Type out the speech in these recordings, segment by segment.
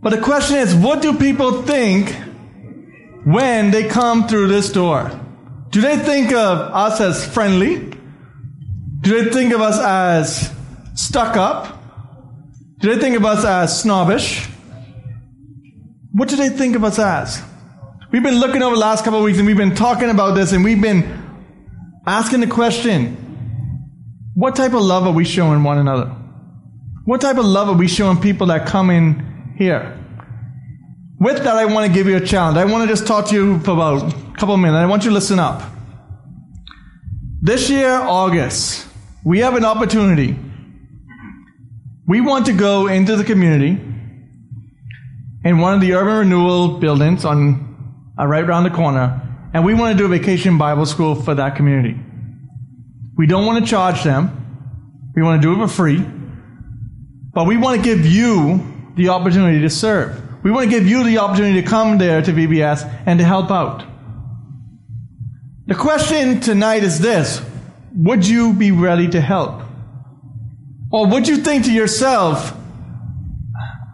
But the question is, what do people think when they come through this door? Do they think of us as friendly? Do they think of us as stuck up? Do they think of us as snobbish? What do they think of us as? We've been looking over the last couple of weeks and we've been talking about this and we've been asking the question what type of love are we showing one another? What type of love are we showing people that come in here? With that, I want to give you a challenge. I want to just talk to you for about a couple of minutes. I want you to listen up. This year, August, we have an opportunity. We want to go into the community in one of the urban renewal buildings on uh, right around the corner, and we want to do a vacation Bible school for that community. We don't want to charge them. We want to do it for free. But we want to give you the opportunity to serve. We want to give you the opportunity to come there to VBS and to help out. The question tonight is this Would you be ready to help? Or would you think to yourself,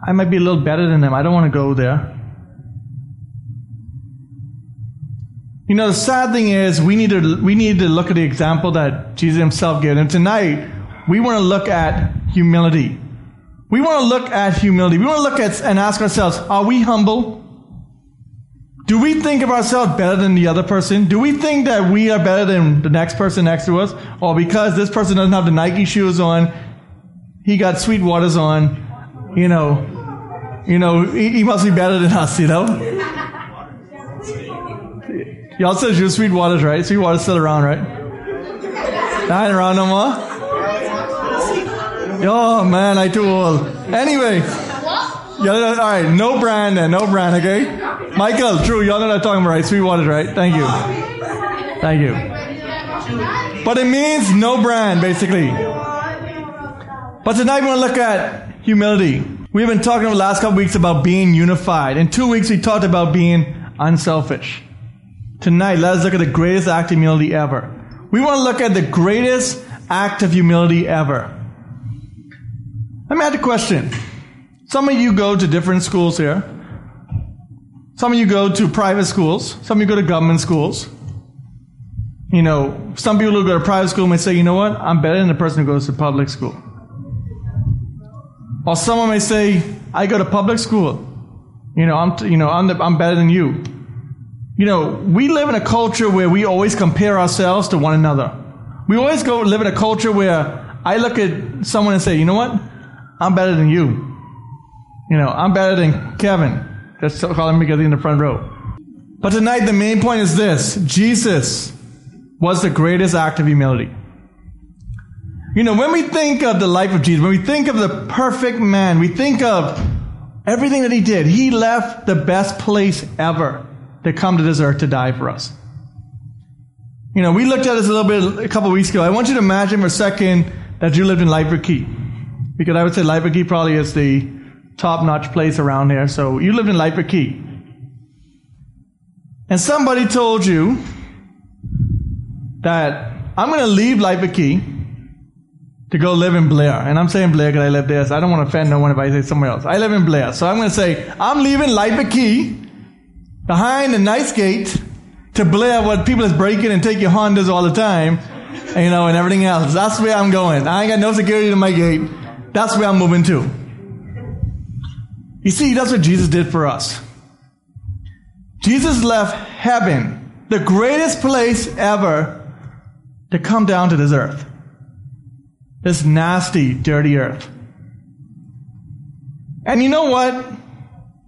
I might be a little better than them. I don't want to go there. You know, the sad thing is we need to we need to look at the example that Jesus himself gave. And tonight, we want to look at humility. We want to look at humility. We want to look at and ask ourselves, are we humble? Do we think of ourselves better than the other person? Do we think that we are better than the next person next to us? Or because this person doesn't have the Nike shoes on, he got sweet waters on, you know, you know, he, he must be better than us, you know? Y'all says you're sweet waters, right? Sweet waters still around, right? Not around no more? Oh man, I too old. Anyway. Yeah, all right, no brand then, no brand, okay? Michael, true, y'all know what talking about, right? Sweet waters, right? Thank you. Thank you. But it means no brand, basically. But tonight we want to look at humility. We've been talking over the last couple weeks about being unified. In two weeks we talked about being unselfish. Tonight, let us look at the greatest act of humility ever. We want to look at the greatest act of humility ever. Let me ask a question. Some of you go to different schools here. Some of you go to private schools. Some of you go to government schools. You know, some people who go to private school may say, you know what, I'm better than the person who goes to public school. Or someone may say, I go to public school. You know, I'm, t- you know, I'm, the, I'm better than you. You know, we live in a culture where we always compare ourselves to one another. We always go live in a culture where I look at someone and say, you know what? I'm better than you. You know, I'm better than Kevin. Just calling him because he's in the front row. But tonight, the main point is this Jesus was the greatest act of humility. You know, when we think of the life of Jesus, when we think of the perfect man, we think of everything that he did. He left the best place ever to come to this earth to die for us. You know, we looked at this a little bit a couple weeks ago. I want you to imagine for a second that you lived in Lyford Cay. Because I would say Cay probably is the top notch place around here. So you lived in Cay. And somebody told you that I'm going to leave Cay to go live in Blair. And I'm saying Blair because I live there, so I don't want to offend no one if I say somewhere else. I live in Blair. So I'm going to say, I'm leaving Cay behind a nice gate to Blair where people is breaking and your Hondas all the time, you know, and everything else. That's where I'm going. I ain't got no security to my gate. That's where I'm moving to. You see, that's what Jesus did for us. Jesus left heaven, the greatest place ever, to come down to this earth. This nasty, dirty earth. And you know what?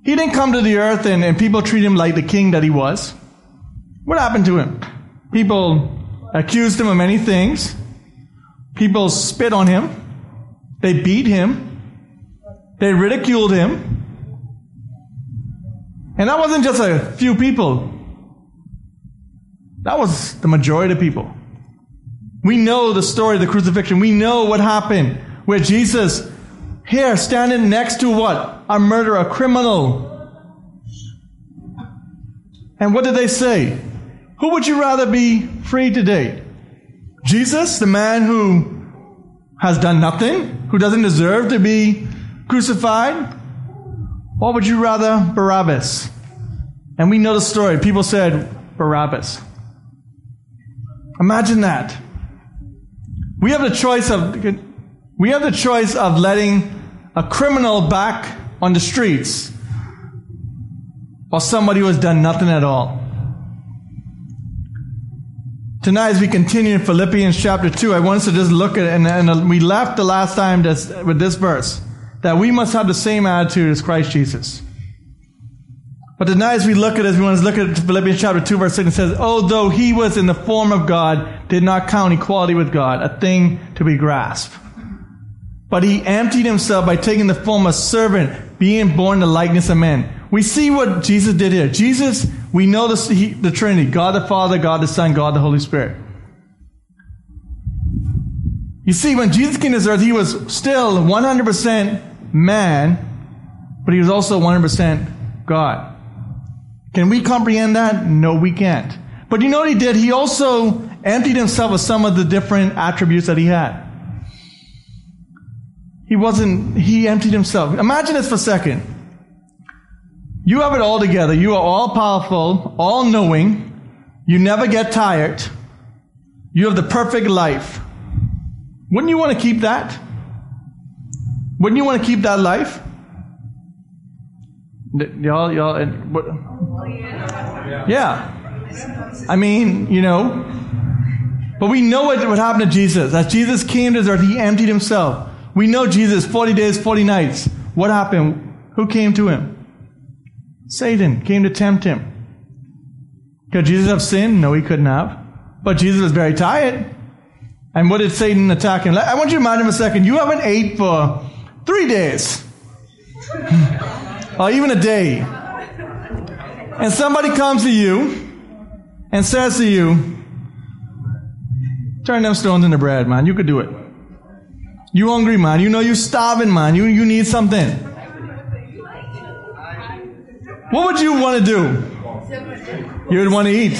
He didn't come to the earth and, and people treat him like the king that he was. What happened to him? People accused him of many things. People spit on him. They beat him. They ridiculed him. And that wasn't just a few people. That was the majority of people. We know the story of the crucifixion. We know what happened where Jesus, here, standing next to what? A murderer, a criminal. And what did they say? Who would you rather be free today? Jesus, the man who has done nothing, who doesn't deserve to be crucified? Or would you rather Barabbas? And we know the story. People said Barabbas. Imagine that. We have the choice of we have the choice of letting a criminal back on the streets or somebody who has done nothing at all. Tonight, as we continue in Philippians chapter 2, I want us to just look at it, and, and uh, we left the last time this, with this verse that we must have the same attitude as Christ Jesus. But tonight, as we look at it, we want to look at Philippians chapter 2, verse 6, it says, Although he was in the form of God, did not count equality with God a thing to be grasped. But he emptied himself by taking the form of servant, being born the likeness of men. We see what Jesus did here. Jesus, we know the, he, the Trinity God the Father, God the Son, God the Holy Spirit. You see, when Jesus came to this earth, he was still 100% man, but he was also 100% God. Can we comprehend that? No, we can't. But you know what he did? He also emptied himself of some of the different attributes that he had. He wasn't, he emptied himself. Imagine this for a second. You have it all together. You are all powerful, all knowing. You never get tired. You have the perfect life. Wouldn't you want to keep that? Wouldn't you want to keep that life? Y'all, y'all? Yeah. I mean, you know, but we know what, what happened to Jesus. As Jesus came to earth, he emptied himself. We know Jesus, 40 days, 40 nights. What happened? Who came to him? Satan came to tempt him. Could Jesus have sinned? No, he couldn't have. But Jesus was very tired. And what did Satan attack him? I want you to imagine a second. You haven't ate for three days. or even a day. And somebody comes to you and says to you, turn them stones into bread, man. You could do it. You hungry, man. You know you starving, man. You, you need something. What would you want to do? You would want to eat.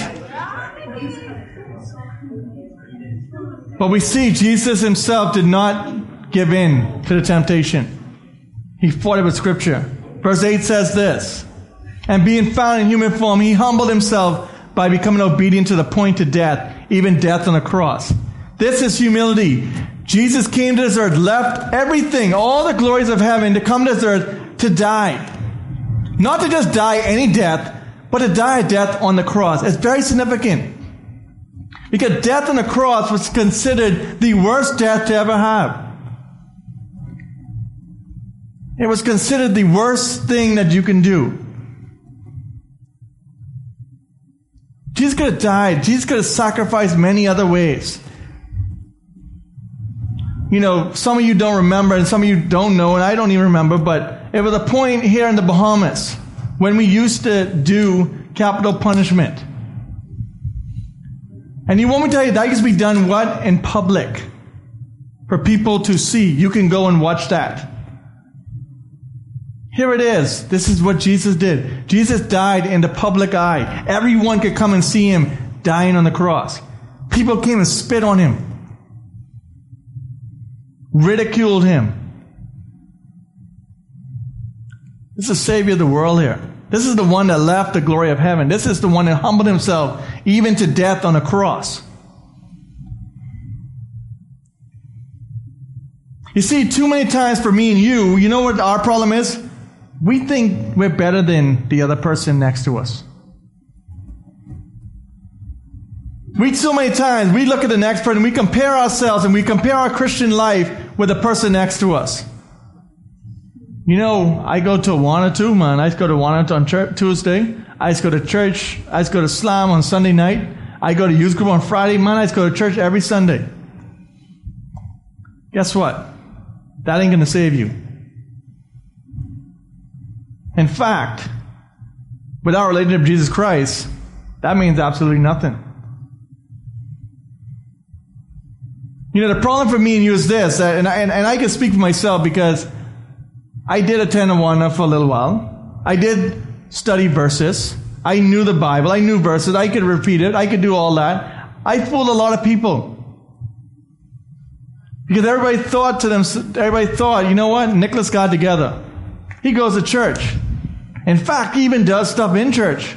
But we see Jesus himself did not give in to the temptation. He fought it with scripture. Verse 8 says this, And being found in human form, he humbled himself by becoming obedient to the point of death, even death on the cross. This is humility. Jesus came to this earth, left everything, all the glories of heaven to come to this earth to die. Not to just die any death, but to die a death on the cross. It's very significant. Because death on the cross was considered the worst death to ever have. It was considered the worst thing that you can do. Jesus could have died. Jesus could have sacrificed many other ways you know, some of you don't remember and some of you don't know, and I don't even remember, but it was a point here in the Bahamas when we used to do capital punishment. And you want me to tell you, that used to be done what? In public. For people to see. You can go and watch that. Here it is. This is what Jesus did. Jesus died in the public eye. Everyone could come and see him dying on the cross. People came and spit on him ridiculed him. This is the Savior of the world here. This is the one that left the glory of heaven. This is the one that humbled himself even to death on a cross. You see, too many times for me and you, you know what our problem is? We think we're better than the other person next to us. We so many times we look at the next person, we compare ourselves and we compare our Christian life with the person next to us. You know, I go to Awana too, man. I go to Awana on church, Tuesday. I just go to church. I just go to Slam on Sunday night. I go to youth group on Friday. Man, I just go to church every Sunday. Guess what? That ain't going to save you. In fact, without relationship to Jesus Christ, that means absolutely nothing. You know, the problem for me and you is this, uh, and I, and, and I can speak for myself because I did attend Awana for a little while. I did study verses. I knew the Bible. I knew verses. I could repeat it. I could do all that. I fooled a lot of people. Because everybody thought to them, everybody thought, you know what? Nicholas got together. He goes to church. In fact, he even does stuff in church.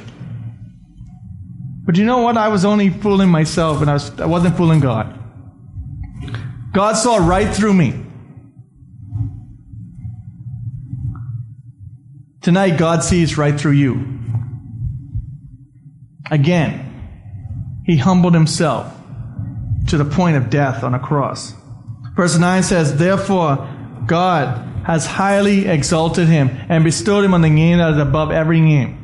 But you know what? I was only fooling myself and I, was, I wasn't fooling God. God saw right through me. Tonight, God sees right through you. Again, he humbled himself to the point of death on a cross. Verse 9 says, Therefore, God has highly exalted him and bestowed him on the name that is above every name.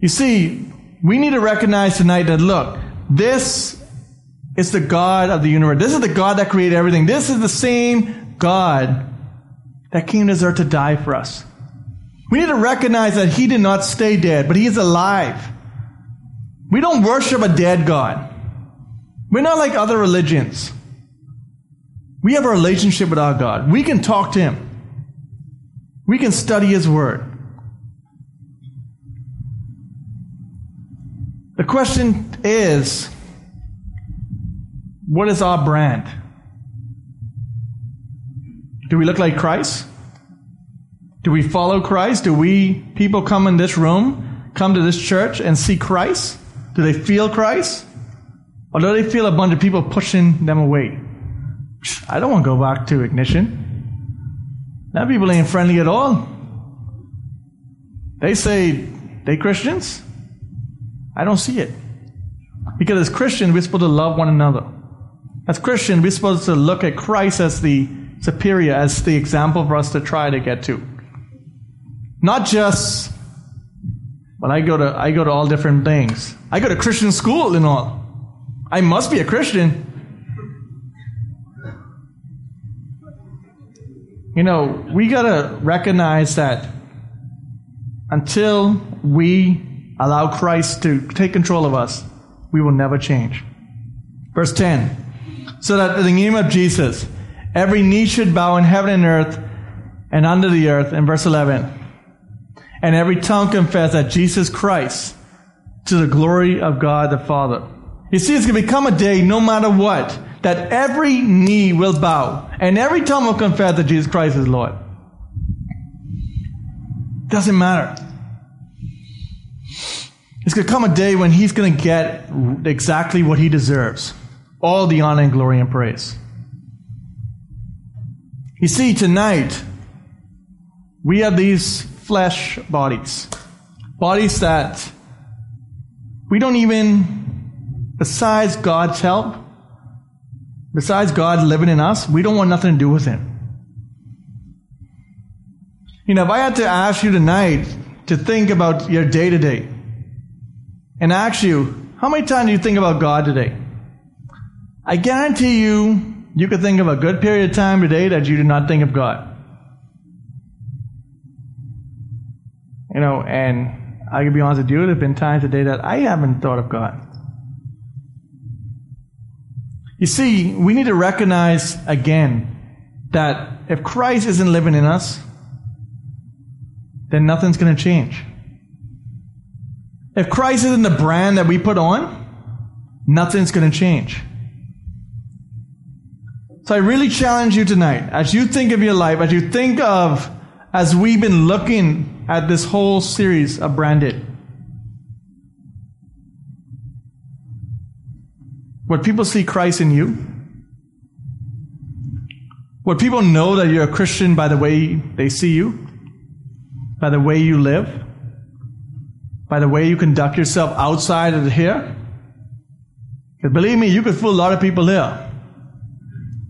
You see, we need to recognize tonight that look, this is the God of the universe. This is the God that created everything. This is the same God that came to earth to die for us. We need to recognize that He did not stay dead, but He is alive. We don't worship a dead God. We're not like other religions. We have a relationship with our God. We can talk to Him. We can study His Word. The question is what is our brand? Do we look like Christ? Do we follow Christ? Do we, people come in this room, come to this church and see Christ? Do they feel Christ? Or do they feel a bunch of people pushing them away? I don't want to go back to ignition. That people ain't friendly at all. They say they Christians. I don't see it. Because as Christians, we're supposed to love one another. As Christians, we're supposed to look at Christ as the superior, as the example for us to try to get to. Not just, well, I go to, I go to all different things. I go to Christian school and all. I must be a Christian. You know, we gotta recognize that until we allow Christ to take control of us, we will never change. Verse 10 So that in the name of Jesus, every knee should bow in heaven and earth and under the earth. In verse 11, and every tongue confess that Jesus Christ to the glory of God the Father. You see, it's going to become a day, no matter what, that every knee will bow and every tongue will confess that Jesus Christ is Lord. Doesn't matter. It's going to come a day when he's going to get exactly what he deserves all the honor and glory and praise. You see, tonight, we have these flesh bodies. Bodies that we don't even, besides God's help, Besides God living in us, we don't want nothing to do with Him. You know, if I had to ask you tonight to think about your day to day and ask you, how many times do you think about God today? I guarantee you, you could think of a good period of time today that you did not think of God. You know, and I can be honest with you, there have been times today that I haven't thought of God. You see, we need to recognize again that if Christ isn't living in us, then nothing's going to change. If Christ isn't the brand that we put on, nothing's going to change. So I really challenge you tonight, as you think of your life, as you think of, as we've been looking at this whole series of Branded, Would people see Christ in you? Would people know that you're a Christian by the way they see you? By the way you live? By the way you conduct yourself outside of here? Because believe me, you could fool a lot of people here.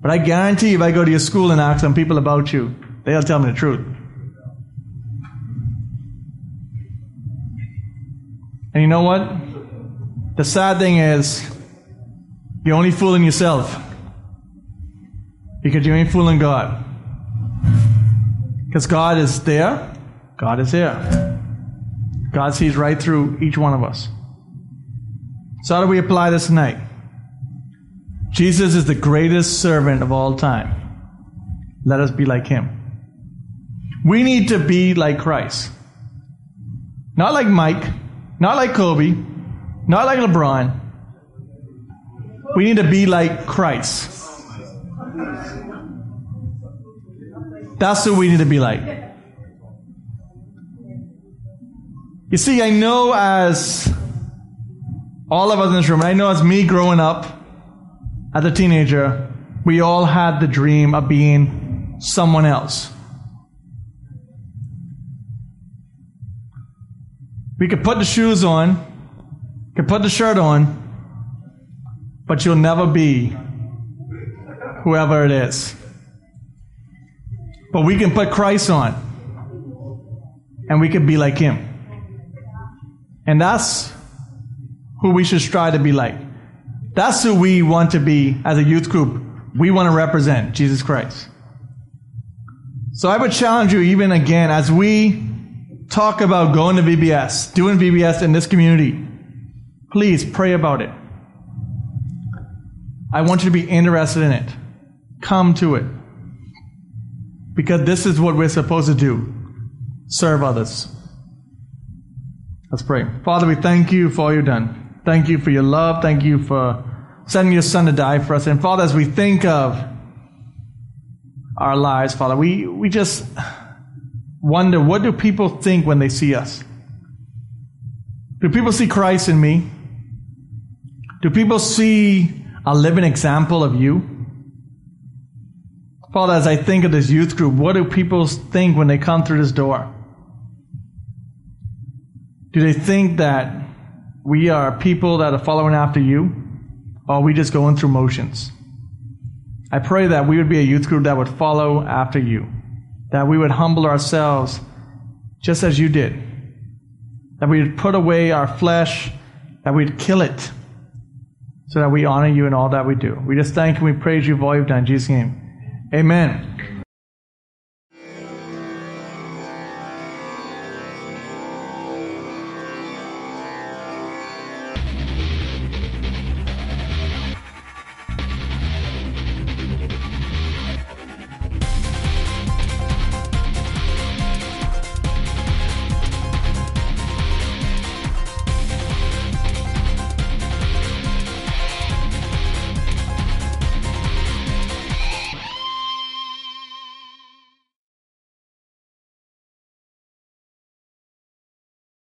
But I guarantee if I go to your school and ask some people about you, they'll tell me the truth. And you know what? The sad thing is, you're only fooling yourself. Because you ain't fooling God. Because God is there, God is here. God sees right through each one of us. So, how do we apply this tonight? Jesus is the greatest servant of all time. Let us be like him. We need to be like Christ. Not like Mike, not like Kobe, not like LeBron, we need to be like Christ. That's who we need to be like. You see, I know as all of us in this room, I know as me growing up as a teenager, we all had the dream of being someone else. We could put the shoes on, could put the shirt on, but you'll never be whoever it is. But we can put Christ on, and we can be like Him. And that's who we should strive to be like. That's who we want to be as a youth group. We want to represent Jesus Christ. So I would challenge you even again as we talk about going to VBS, doing VBS in this community. Please pray about it. I want you to be interested in it. Come to it. Because this is what we're supposed to do serve others. Let's pray. Father, we thank you for all you've done. Thank you for your love. Thank you for sending your son to die for us. And Father, as we think of our lives, Father, we, we just wonder what do people think when they see us? Do people see Christ in me? Do people see a living example of you? Father, as I think of this youth group, what do people think when they come through this door? Do they think that we are people that are following after you? Or we just going through motions? I pray that we would be a youth group that would follow after you, that we would humble ourselves just as you did, that we would put away our flesh, that we'd kill it, so that we honor you in all that we do. We just thank and we praise you for all you've done. In Jesus' name, amen.